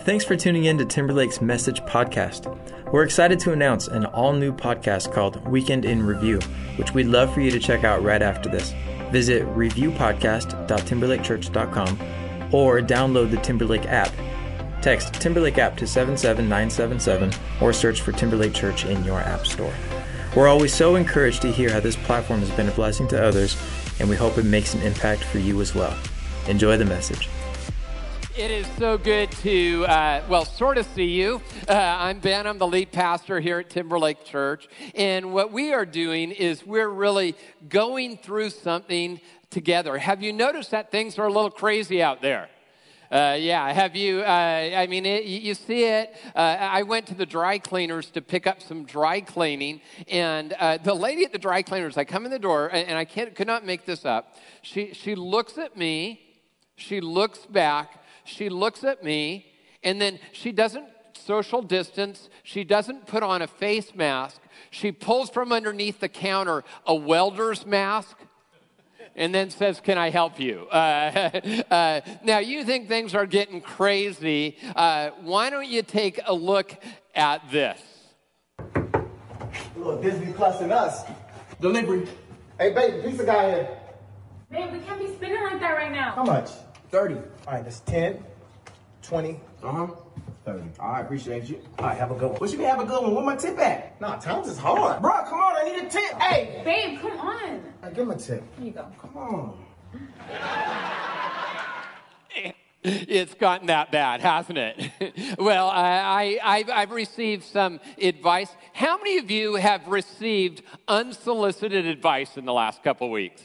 Thanks for tuning in to Timberlake's Message Podcast. We're excited to announce an all new podcast called Weekend in Review, which we'd love for you to check out right after this. Visit reviewpodcast.timberlakechurch.com or download the Timberlake app. Text Timberlake app to 77977 or search for Timberlake Church in your app store. We're always so encouraged to hear how this platform has been a blessing to others, and we hope it makes an impact for you as well. Enjoy the message. It is so good to, uh, well, sort of see you. Uh, I'm Ben. I'm the lead pastor here at Timberlake Church. And what we are doing is we're really going through something together. Have you noticed that things are a little crazy out there? Uh, yeah, have you? Uh, I mean, it, you see it. Uh, I went to the dry cleaners to pick up some dry cleaning, and uh, the lady at the dry cleaners, I come in the door, and, and I can't, could not make this up. She, she looks at me, she looks back, she looks at me, and then she doesn't social distance. She doesn't put on a face mask. She pulls from underneath the counter a welder's mask and then says, Can I help you? Uh, uh, now, you think things are getting crazy. Uh, why don't you take a look at this? A little Disney Plus and us. Delivery. Hey, babe, pizza guy here. Babe, we can't be spending like that right now. How much? 30. All right, that's 10, 20, Uh-huh. 30. I appreciate you. All right, have a good one. What you mean have a good one? Where my tip at? Nah, times is hard. Bro, come on, I need a tip. Hey, Babe, come on. hey, give him a tip. Here you go. Come on. It's gotten that bad, hasn't it? well, I, I, I've, I've received some advice. How many of you have received unsolicited advice in the last couple weeks?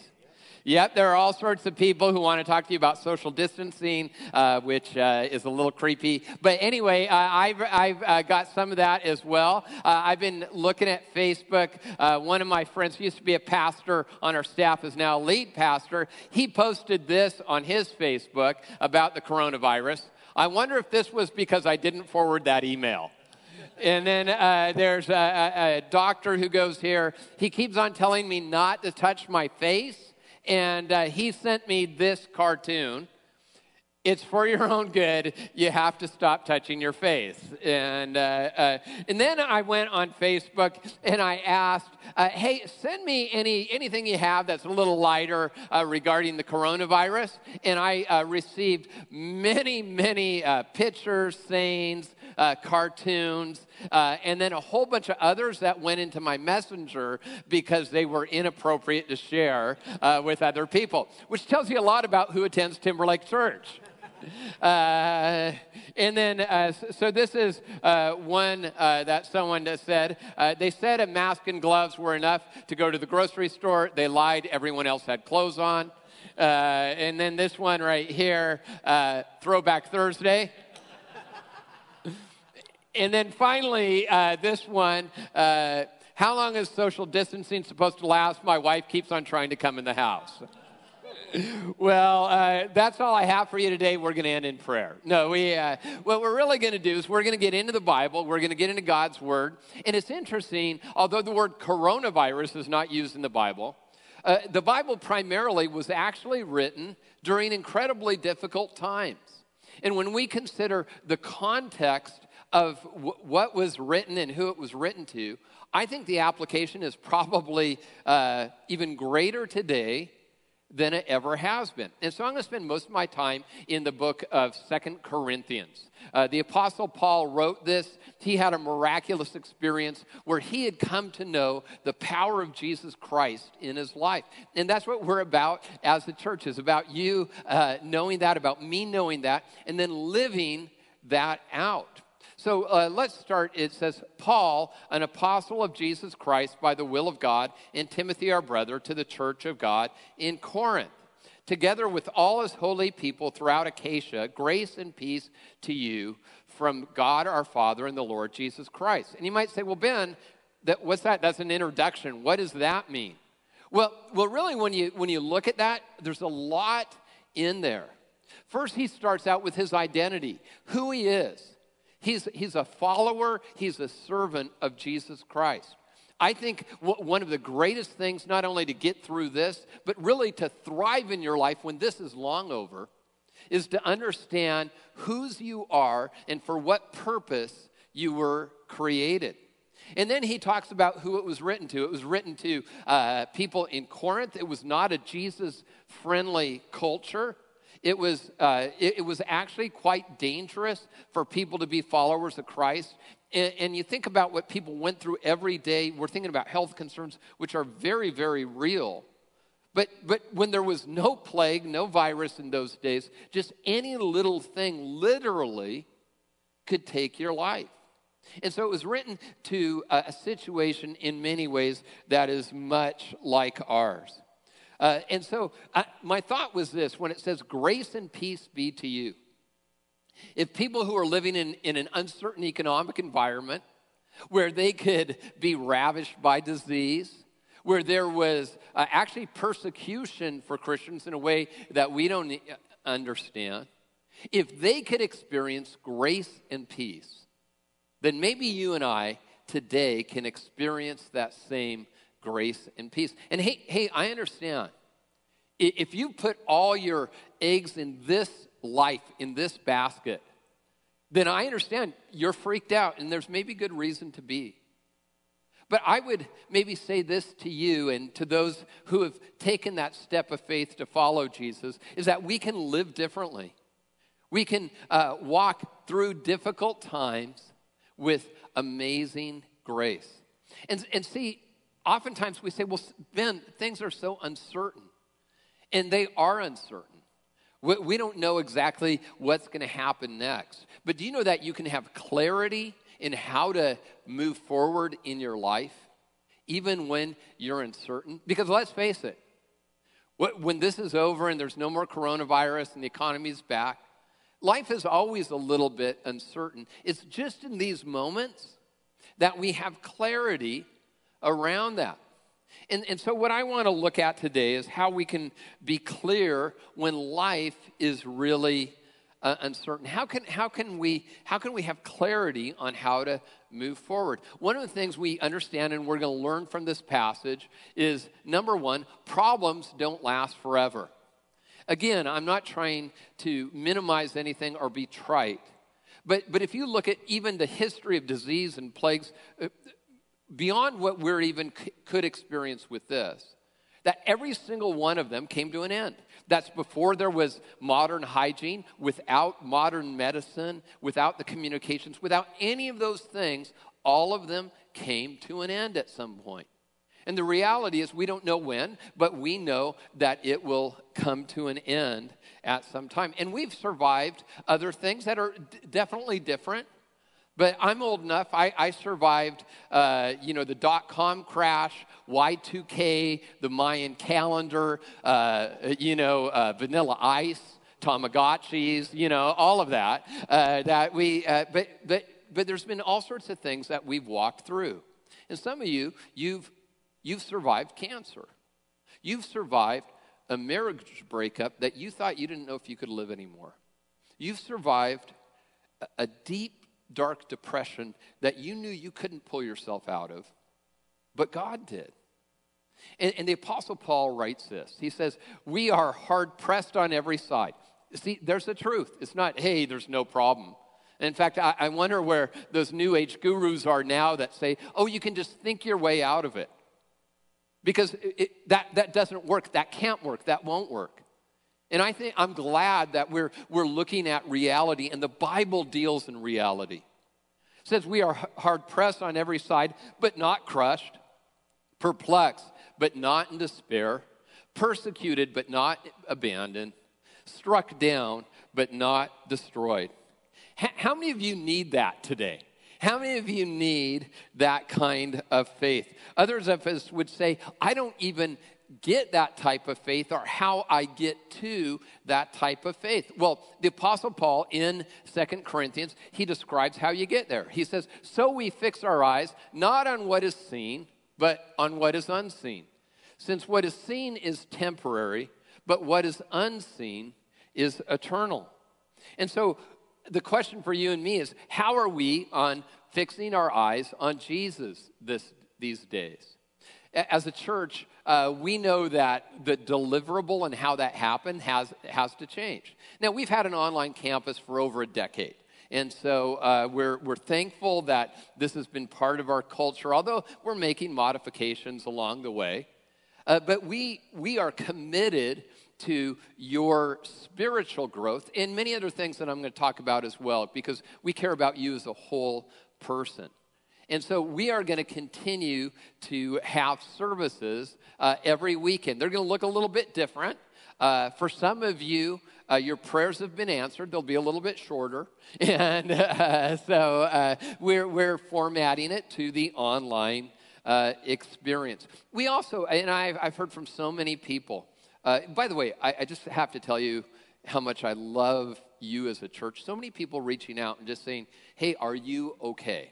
Yep, there are all sorts of people who want to talk to you about social distancing, uh, which uh, is a little creepy. But anyway, uh, I've, I've uh, got some of that as well. Uh, I've been looking at Facebook. Uh, one of my friends who used to be a pastor on our staff is now a lead pastor. He posted this on his Facebook about the coronavirus. I wonder if this was because I didn't forward that email. And then uh, there's a, a doctor who goes here. He keeps on telling me not to touch my face and uh, he sent me this cartoon. It's for your own good. You have to stop touching your face. And, uh, uh, and then I went on Facebook and I asked, uh, hey, send me any, anything you have that's a little lighter uh, regarding the coronavirus. And I uh, received many, many pictures, sayings, cartoons, and then a whole bunch of others that went into my messenger because they were inappropriate to share with other people, which tells you a lot about who attends Timberlake Church. Uh, and then, uh, so this is uh, one uh, that someone said. Uh, they said a mask and gloves were enough to go to the grocery store. They lied. Everyone else had clothes on. Uh, and then this one right here, Throwback Thursday. And then finally, this one. how long is social distancing supposed to last? My wife keeps on trying to come in the house well, uh, that's all I have for you today. We're going to end in prayer. No, we, uh, what we're really going to do is we're going to get into the Bible. We're going to get into God's Word. And it's interesting, although the word coronavirus is not used in the Bible, uh, the Bible primarily was actually written during incredibly difficult times. And when we consider the context of w- what was written and who it was written to, I think the application is probably uh, even greater today than it ever has been. And so I'm going to spend most of my time in the book of Second Corinthians. Uh, the Apostle Paul wrote this. He had a miraculous experience where he had come to know the power of Jesus Christ in his life. And that's what we're about as the church, is about you uh, knowing that, about me knowing that, and then living that out. So uh, let's start. It says, Paul, an apostle of Jesus Christ by the will of God, and Timothy, our brother, to the church of God in Corinth. Together with all his holy people throughout Achaia, grace and peace to you from God our Father and the Lord Jesus Christ. And you might say, well, Ben, that, what's that? That's an introduction. What does that mean? Well, well, really, when you, when you look at that, there's a lot in there. First, he starts out with his identity, who he is. He's, he's a follower, he's a servant of Jesus Christ. I think one of the greatest things, not only to get through this, but really to thrive in your life when this is long over, is to understand whose you are and for what purpose you were created. And then he talks about who it was written to. It was written to uh, people in Corinth. It was not a Jesus friendly culture. It was, uh, it, it, was actually quite dangerous for people to be followers of Christ. And, and you think about what people went through every day. We're thinking about health concerns, which are very, very real. But, but when there was no plague, no virus in those days, just any little thing literally could take your life. And so it was written to a, a situation in many ways that is much like ours. Uh, and so I, my thought was this when it says, Grace and peace be to you. If people who are living in, in an uncertain economic environment where they could be ravished by disease, where there was uh, actually persecution for Christians in a way that we don't understand, if they could experience grace and peace, then maybe you and I today can experience that same grace and peace. And hey, hey, I understand. If you put all your eggs in this life, in this basket, then I understand you're freaked out and there's maybe good reason to be. But I would maybe say this to you and to those who have taken that step of faith to follow Jesus is that we can live differently. We can uh, walk through difficult times with amazing grace. And, and see, oftentimes we say, well, Ben, things are so uncertain. And they are uncertain. We, don't know exactly what's going to happen next. But do you know that you can have clarity in how to move forward in your life, even when you're uncertain? Because let's face it, when this is over and there's no more coronavirus and the economy's back, life is always a little bit uncertain. It's just in these moments that we have clarity around that. And, and so, what I want to look at today is how we can be clear when life is really uh, uncertain. How can, how, can we, how can we have clarity on how to move forward? One of the things we understand and we're going to learn from this passage is number one, problems don't last forever. Again, I'm not trying to minimize anything or be trite. But, but if you look at even the history of disease and plagues, uh, beyond what we're even c- could experience with this, that every single one of them came to an end. That's before there was modern hygiene, without modern medicine, without the communications, without any of those things, all of them came to an end at some point. And the reality is, we don't know when, but we know that it will come to an end at some time. And we've survived other things that are d- definitely different. But I'm old enough. I, I survived, uh, you know, the dot com crash, Y2K, the Mayan calendar, uh, you know, uh, Vanilla Ice, Tamagotchis, you know, all of that. Uh, that we, uh, but but but there's been all sorts of things that we've walked through. And some of you, you've You've survived cancer. You've survived a marriage breakup that you thought you didn't know if you could live anymore. You've survived a deep, dark depression that you knew you couldn't pull yourself out of, but God did. And, and the Apostle Paul writes this. He says, We are hard pressed on every side. See, there's the truth. It's not, hey, there's no problem. In fact, I, I wonder where those new age gurus are now that say, oh, you can just think your way out of it because it, that, that doesn't work. That can't work. That won't work. And I think I'm glad that we're, we're looking at reality, and the Bible deals in reality. It says we are hard pressed on every side, but not crushed, perplexed, but not in despair, persecuted, but not abandoned, struck down, but not destroyed. How many of you need that today? How many of you need that kind of faith? Others of us would say, I don't even get that type of faith or how I get to that type of faith. Well, the apostle Paul in Second Corinthians, he describes how you get there. He says, "So we fix our eyes not on what is seen, but on what is unseen. Since what is seen is temporary, but what is unseen is eternal." And so the question for you and me is how are we on fixing our eyes on Jesus this, these days? As a church, uh, we know that the deliverable and how that happened has, has to change. Now, we've had an online campus for over a decade. And so uh, we're, we're thankful that this has been part of our culture, although we're making modifications along the way. Uh, but we, we are committed to your spiritual growth and many other things that I'm going to talk about as well, because we care about you as a whole person. And so we are going to continue to have services uh, every weekend. They're going to look a little bit different. Uh, for some of you, uh, your prayers have been answered. They'll be a little bit shorter. And uh, so uh, we're, we're formatting it to the online uh, experience. We also, and I've, I've heard from so many people. Uh, by the way, I, I just have to tell you how much I love you as a church. So many people reaching out and just saying, hey, are you okay?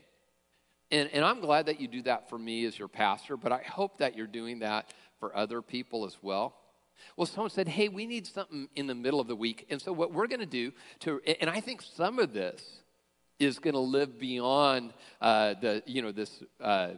And, and I'm glad that you do that for me as your pastor, but I hope that you're doing that for other people as well. Well, someone said, hey, we need something in the middle of the week. And so, what we're going to do, to, and I think some of this is going to live beyond uh, the, you know, this uh,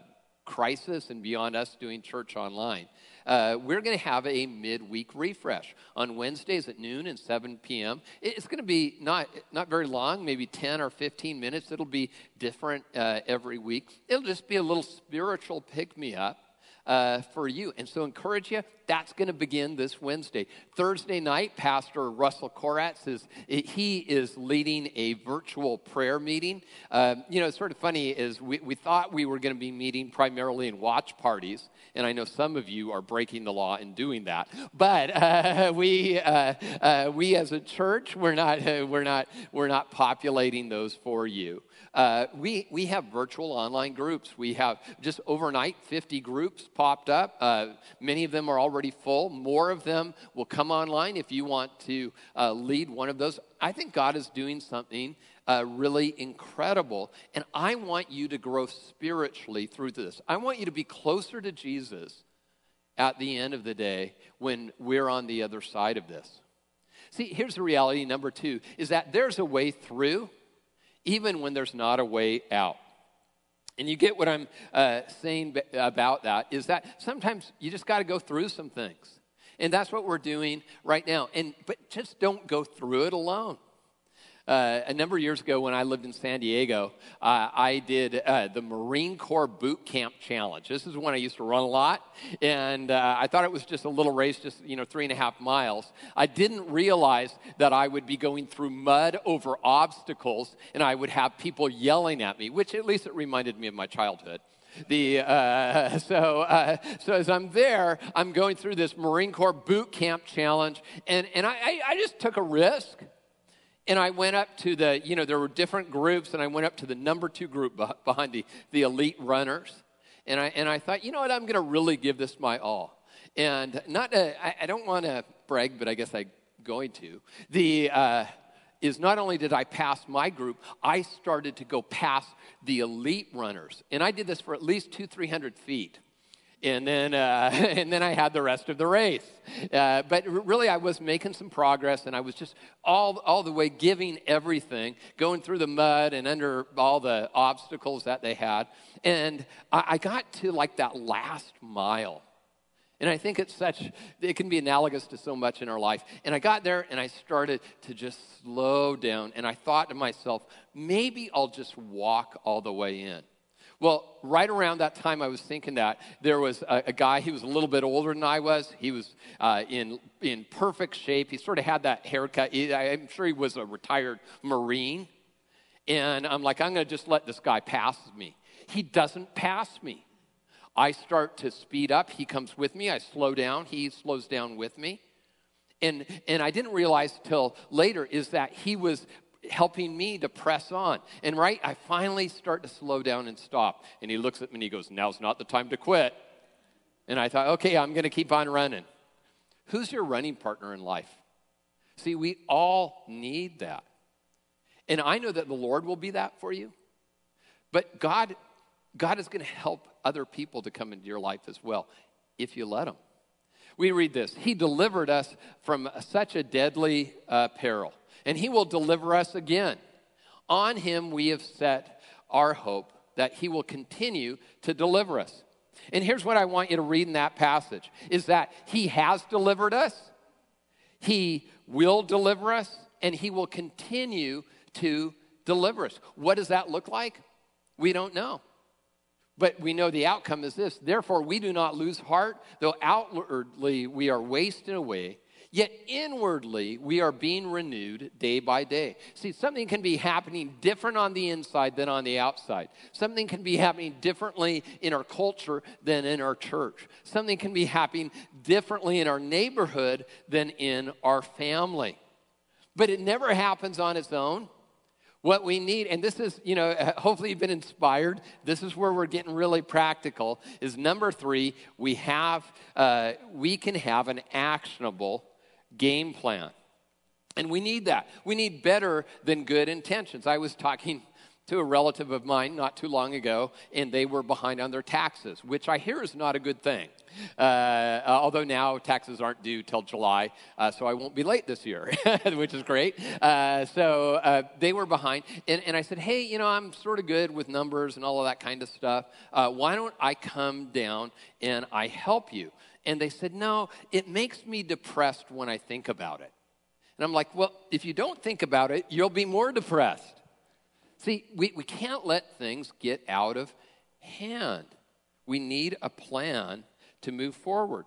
crisis and beyond us doing church online. Uh, we're going to have a midweek refresh on Wednesdays at noon and 7 p.m. It's going to be not, not very long, maybe 10 or 15 minutes. It'll be different uh, every week. It'll just be a little spiritual pick me up uh, for you. And so, encourage you. That's going to begin this Wednesday. Thursday night, Pastor Russell Koratz is he is leading a virtual prayer meeting. Um, you know, it's sort of funny is we, we thought we were going to be meeting primarily in watch parties, and I know some of you are breaking the law in doing that. But uh, we uh, uh we as a church we're not we're not we're not populating those for you. Uh, we, we have virtual online groups. We have just overnight 50 groups popped up. Uh, many of them are already full. More of them will come online if you want to uh, lead one of those. I think God is doing something uh, really incredible. And I want you to grow spiritually through this. I want you to be closer to Jesus at the end of the day when we're on the other side of this. See, here's the reality number two is that there's a way through even when there's not a way out. And you get what I'm uh, saying about that is that sometimes you just got to go through some things. And that's what we're doing right now. And but just don't go through it alone. Uh, a number of years ago, when I lived in San Diego, uh, I did uh, the Marine Corps Boot Camp Challenge. This is one I used to run a lot, and uh, I thought it was just a little race, just you know, three and a half miles. I didn't realize that I would be going through mud over obstacles, and I would have people yelling at me, which at least it reminded me of my childhood. The, uh, so, uh, so as I'm there, I'm going through this Marine Corps boot camp challenge, and, and I, I just took a risk. And I went up to the, you know, there were different groups, and I went up to the number two group behind the, the elite runners. And I, and I thought, you know what, I'm going to really give this my all. And not, uh, I, I, don't want to brag, but I guess I'm going to. The, uh, is not only did I pass my group, I started to go past the elite runners. And I did this for at least two, 300 feet and then uh, and then I had the rest of the race. Uh, but really, I was making some progress, and I was just all all the way giving everything, going through the mud and under all the obstacles that they had. And I, I got to like that last mile. And I think it's such, it can be analogous to so much in our life. And I got there and I started to just slow down. And I thought to myself, maybe I'll just walk all the way in. Well, right around that time I was thinking that, there was a, a guy, he was a little bit older than I was. He was uh, in, in perfect shape. He sort of had that haircut. He, I'm sure he was a retired Marine. And I'm like, I'm going to just let this guy pass me. He doesn't pass me. I start to speed up. He comes with me. I slow down. He slows down with me. And, and I didn't realize till later is that he was helping me to press on. And right, I finally start to slow down and stop. And he looks at me and he goes, Now's not the time to quit. And I thought, okay, I'm going to keep on running. Who's your running partner in life? See, we all need that. And I know that the Lord will be that for you. But God, God is going to help other people to come into your life as well if you let Him. We read this He delivered us from such a deadly uh, peril and he will deliver us again. On him we have set our hope that he will continue to deliver us. And here's what I want you to read in that passage is that he has delivered us, he will deliver us, and he will continue to deliver us. What does that look like? We don't know. But we know the outcome is this. Therefore, we do not lose heart, though outwardly we are wasting away. Yet inwardly, we are being renewed day by day. See, something can be happening different on the inside than on the outside. Something can be happening differently in our culture than in our church. Something can be happening differently in our neighborhood than in our family. But it never happens on its own. What we need, and this is, you know, hopefully you've been inspired. This is where we're getting really practical. Is number three, we have, uh, we can have an actionable game plan. And we need that. We need better than good intentions. I was talking to a relative of mine not too long ago, and they were behind on their taxes, which I hear is not a good thing. Uh, although now taxes aren't due till July, uh, so I won't be late this year, which is great. Uh, so uh, they were behind, and, and, I said, Hey, you know, I'm sort of good with numbers and all of that kind of stuff. Uh, why don't I come down and I help you? And they said, No, it makes me depressed when I think about it. And I'm like, Well, if you don't think about it, you'll be more depressed. See, we, we can't let things get out of hand. We need a plan to move forward.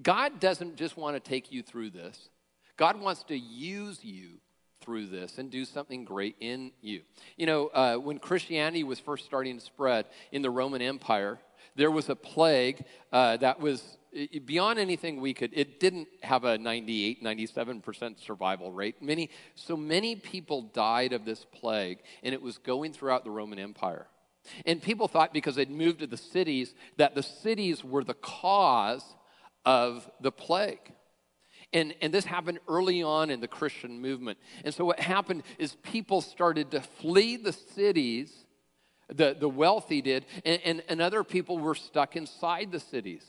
God doesn't just want to take you through this, God wants to use you through this and do something great in you. You know, uh, when Christianity was first starting to spread in the Roman Empire, there was a plague uh, that was beyond anything we could it didn't have a 98 97% survival rate. Many so many people died of this plague and it was going throughout the roman empire. And people thought because they'd moved to the cities that the cities were the cause of the plague. And, and this happened early on in the christian movement. And so what happened is people started to flee the cities the, the wealthy did, and, and, and other people were stuck inside the cities.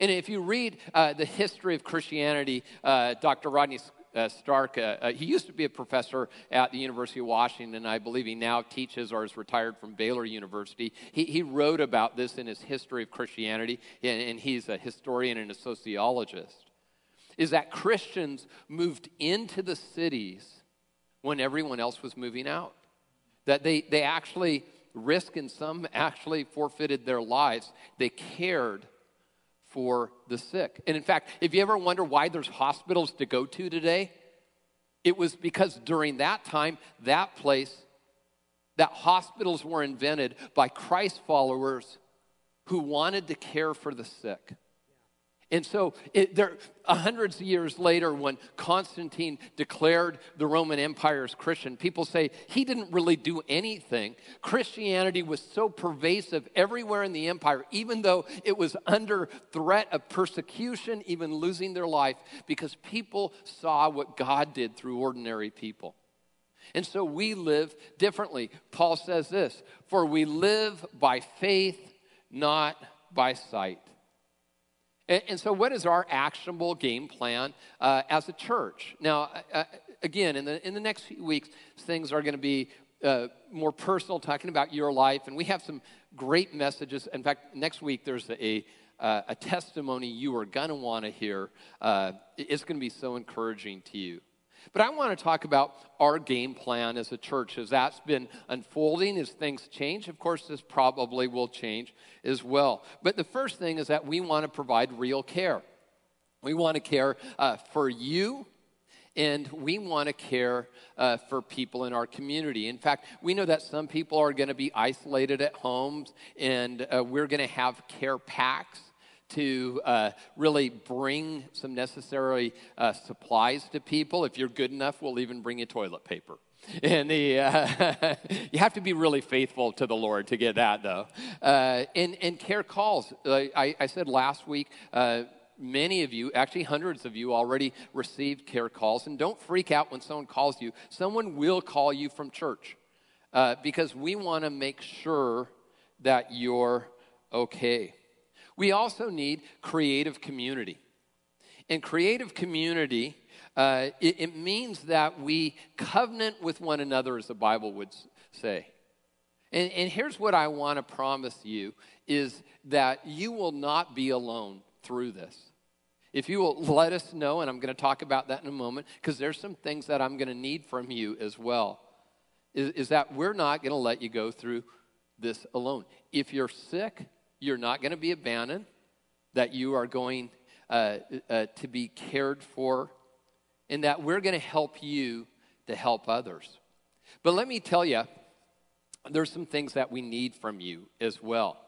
And if you read uh, the history of Christianity, uh, Dr. Rodney uh, Stark, uh, uh, he used to be a professor at the University of Washington. I believe he now teaches or is retired from Baylor University. He, he wrote about this in his History of Christianity, and, and he's a historian and a sociologist. Is that Christians moved into the cities when everyone else was moving out? That they, they actually risk and some actually forfeited their lives. They cared for the sick. And in fact, if you ever wonder why there's hospitals to go to today, it was because during that time, that place, that hospitals were invented by Christ followers who wanted to care for the sick. And so, it, there, hundreds of years later, when Constantine declared the Roman Empire as Christian, people say he didn't really do anything. Christianity was so pervasive everywhere in the empire, even though it was under threat of persecution, even losing their life, because people saw what God did through ordinary people. And so we live differently. Paul says this For we live by faith, not by sight. And, and so, what is our actionable game plan uh, as a church? Now, uh, uh, again, in the, in the next few weeks, things are going to be uh, more personal, talking about your life. And we have some great messages. In fact, next week, there's a, uh, a testimony you are going to want to hear. Uh, it's going to be so encouraging to you. But I want to talk about our game plan as a church as that's been unfolding, as things change. Of course, this probably will change as well. But the first thing is that we want to provide real care. We want to care uh, for you, and we want to care uh, for people in our community. In fact, we know that some people are going to be isolated at homes, and uh, we're going to have care packs to uh, really bring some necessary uh, supplies to people. If you're good enough, we'll even bring you toilet paper. And the, uh, you have to be really faithful to the Lord to get that, though. Uh, and, and care calls. I, I, said last week, uh, many of you, actually hundreds of you, already received care calls. And don't freak out when someone calls you. Someone will call you from church uh, because we want to make sure that you're okay. We also need creative community. And creative community, uh, it, it means that we covenant with one another, as the Bible would say. And, and here's what I want to promise you is that you will not be alone through this. If you will let us know, and I'm going to talk about that in a moment, because there's some things that I'm going to need from you as well, is, is that we're not going to let you go through this alone. If you're sick, you're not going to be abandoned, that you are going uh, uh, to be cared for, and that we're going to help you to help others. But let me tell you, there's some things that we need from you as well.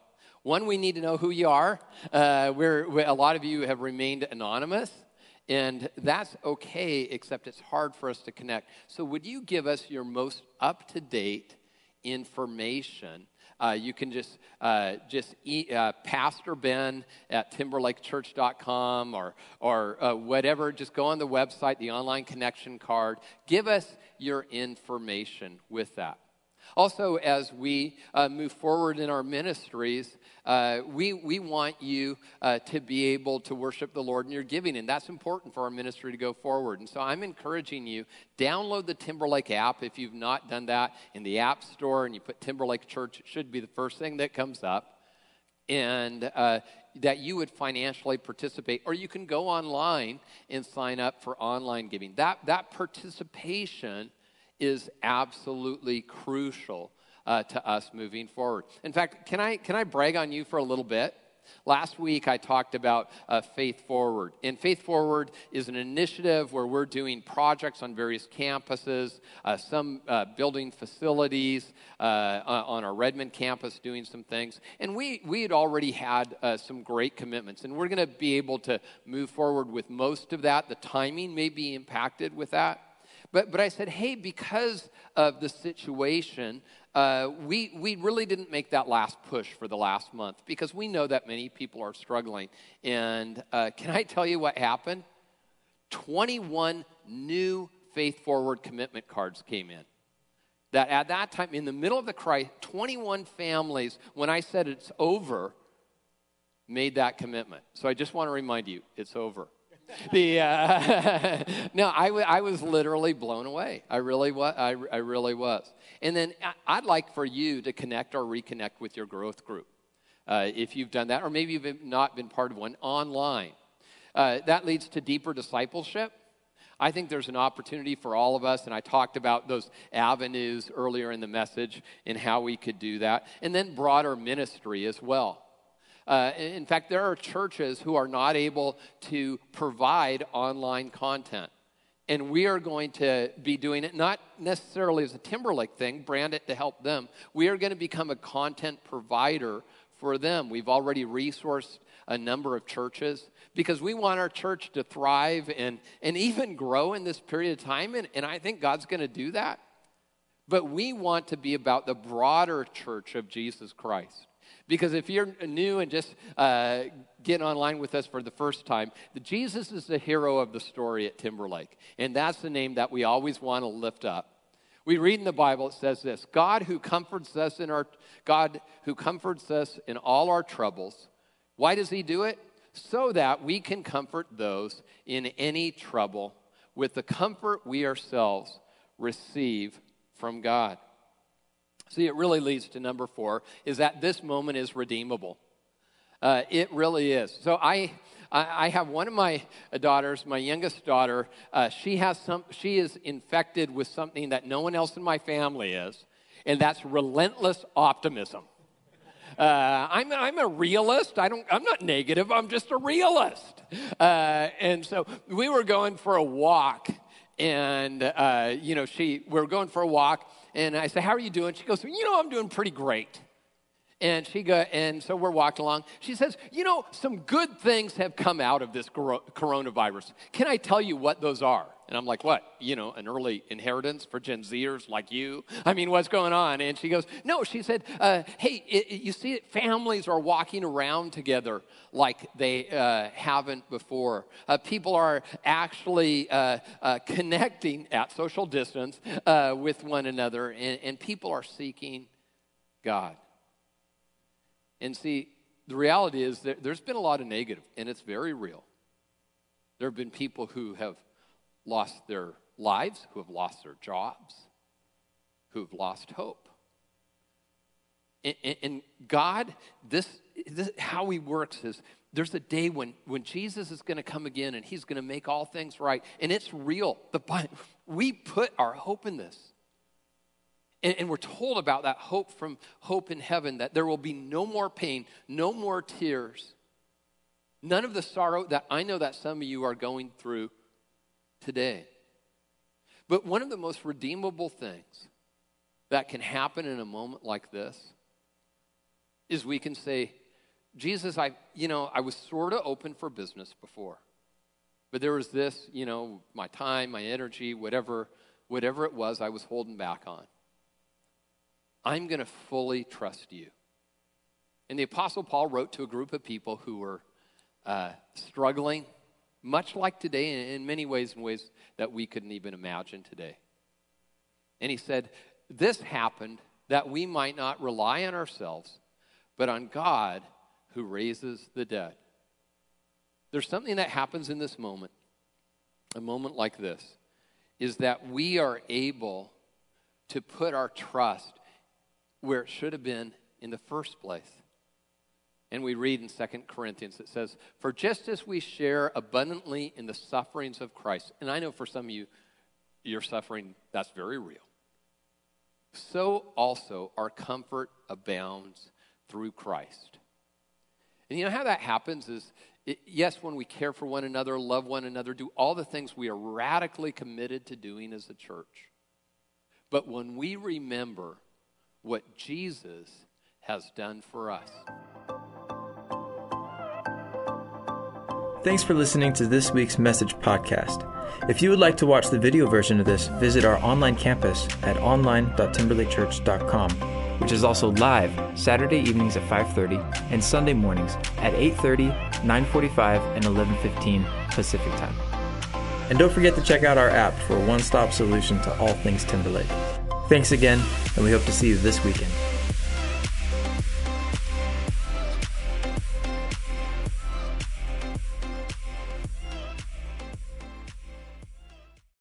One, we need to know who you are. Uh, we're, we, a lot of you have remained anonymous, and that's okay, except it's hard for us to connect. So, would you give us your most up to date information? Uh, you can just uh, just e- uh, Pastor Ben at timberlakechurch.com or or uh, whatever. Just go on the website, the online connection card. Give us your information with that. Also, as we uh, move forward in our ministries, uh, we, we want you uh, to be able to worship the Lord in your giving, and that's important for our ministry to go forward. And so I'm encouraging you, download the Timberlake app if you've not done that in the App Store, and you put Timberlake Church, it should be the first thing that comes up. And uh, that you would financially participate, or you can go online and sign up for online giving. That, that participation is absolutely crucial uh, to us moving forward. In fact, can I, can I brag on you for a little bit? Last week, I talked about uh, Faith Forward. And Faith Forward is an initiative where we're doing projects on various campuses, uh, some uh, building facilities uh, on our Redmond campus, doing some things. And we, we had already had uh, some great commitments. And we're going to be able to move forward with most of that. The timing may be impacted with that. But, but I said, hey, because of the situation, uh, we, we really didn't make that last push for the last month because we know that many people are struggling. And uh, can I tell you what happened? 21 new Faith Forward commitment cards came in. That at that time, in the middle of the crisis, 21 families, when I said it's over, made that commitment. So I just want to remind you, it's over the uh, no, I, w- I was literally blown away. I really was. I, I really was. And then I'd like for you to connect or reconnect with your growth group, uh, if you've done that, or maybe you've not been part of one online. Uh, that leads to deeper discipleship. I think there's an opportunity for all of us, and I talked about those avenues earlier in the message and how we could do that, and then broader ministry as well. Uh, in fact, there are churches who are not able to provide online content. And we are going to be doing it not necessarily as a Timberlake thing, brand it to help them. We are going to become a content provider for them. We've already resourced a number of churches because we want our church to thrive and, and even grow in this period of time. And, and I think God's going to do that. But we want to be about the broader church of Jesus Christ. Because if you're new and just uh, getting online with us for the first time, Jesus is the hero of the story at Timberlake. And that's the name that we always want to lift up. We read in the Bible, it says this God who comforts us in our God who comforts us in all our troubles. Why does he do it? So that we can comfort those in any trouble with the comfort we ourselves receive from God. See, it really leads to number four is that this moment is redeemable. Uh, it really is. So I, I have one of my daughters, my youngest daughter. Uh, she has some. She is infected with something that no one else in my family is, and that's relentless optimism. Uh, I'm, I'm a realist. I don't, I'm not negative. I'm just a realist. Uh, and so we were going for a walk, and uh, you know, she we were going for a walk, and I said, How are you doing? She goes, You know, I'm doing pretty great. And she go, and so we're walking along. She says, You know, some good things have come out of this coronavirus. Can I tell you what those are? And I'm like, What? You know, an early inheritance for Gen Zers like you? I mean, what's going on? And she goes, No, she said, uh, Hey, it, it, you see, families are walking around together like they uh, haven't before. Uh, people are actually uh, uh, connecting at social distance uh, with one another, and, and people are seeking God. And see, the reality is that there's been a lot of negative, and it's very real. There have been people who have lost their lives, who have lost their jobs, who have lost hope. And, and, and God, this, this, how He works is there's a day when, when Jesus is going to come again and He's going to make all things right. And it's real. The, we put our hope in this. And, and we're told about that hope from hope in heaven that there will be no more pain, no more tears, none of the sorrow that I know that some of you are going through today. But one of the most redeemable things that can happen in a moment like this is we can say, Jesus, I, you know, I was sort of open for business before. But there was this, you know, my time, my energy, whatever, whatever it was I was holding back on. I'm going to fully trust you. And the Apostle Paul wrote to a group of people who were uh, struggling, much like today, in many ways, in ways that we couldn't even imagine today. And he said, This happened that we might not rely on ourselves, but on God who raises the dead. There's something that happens in this moment, a moment like this, is that we are able to put our trust where it should have been in the first place. And we read in Second Corinthians, it says, For just as we share abundantly in the sufferings of Christ, and I know for some of you, your suffering, that's very real. So also our comfort abounds through Christ. And you know how that happens is, it, yes, when we care for one another, love one another, do all the things we are radically committed to doing as a church. But when we remember what Jesus has done for us. Thanks for listening to this week's message podcast. If you would like to watch the video version of this, visit our online campus at online.timberlakechurch.com, which is also live Saturday evenings at 5:30 and Sunday mornings at 8:30, 9:45, and 11:15 Pacific Time. And don't forget to check out our app for a one-stop solution to all things Timberlake. Thanks again, and we hope to see you this weekend.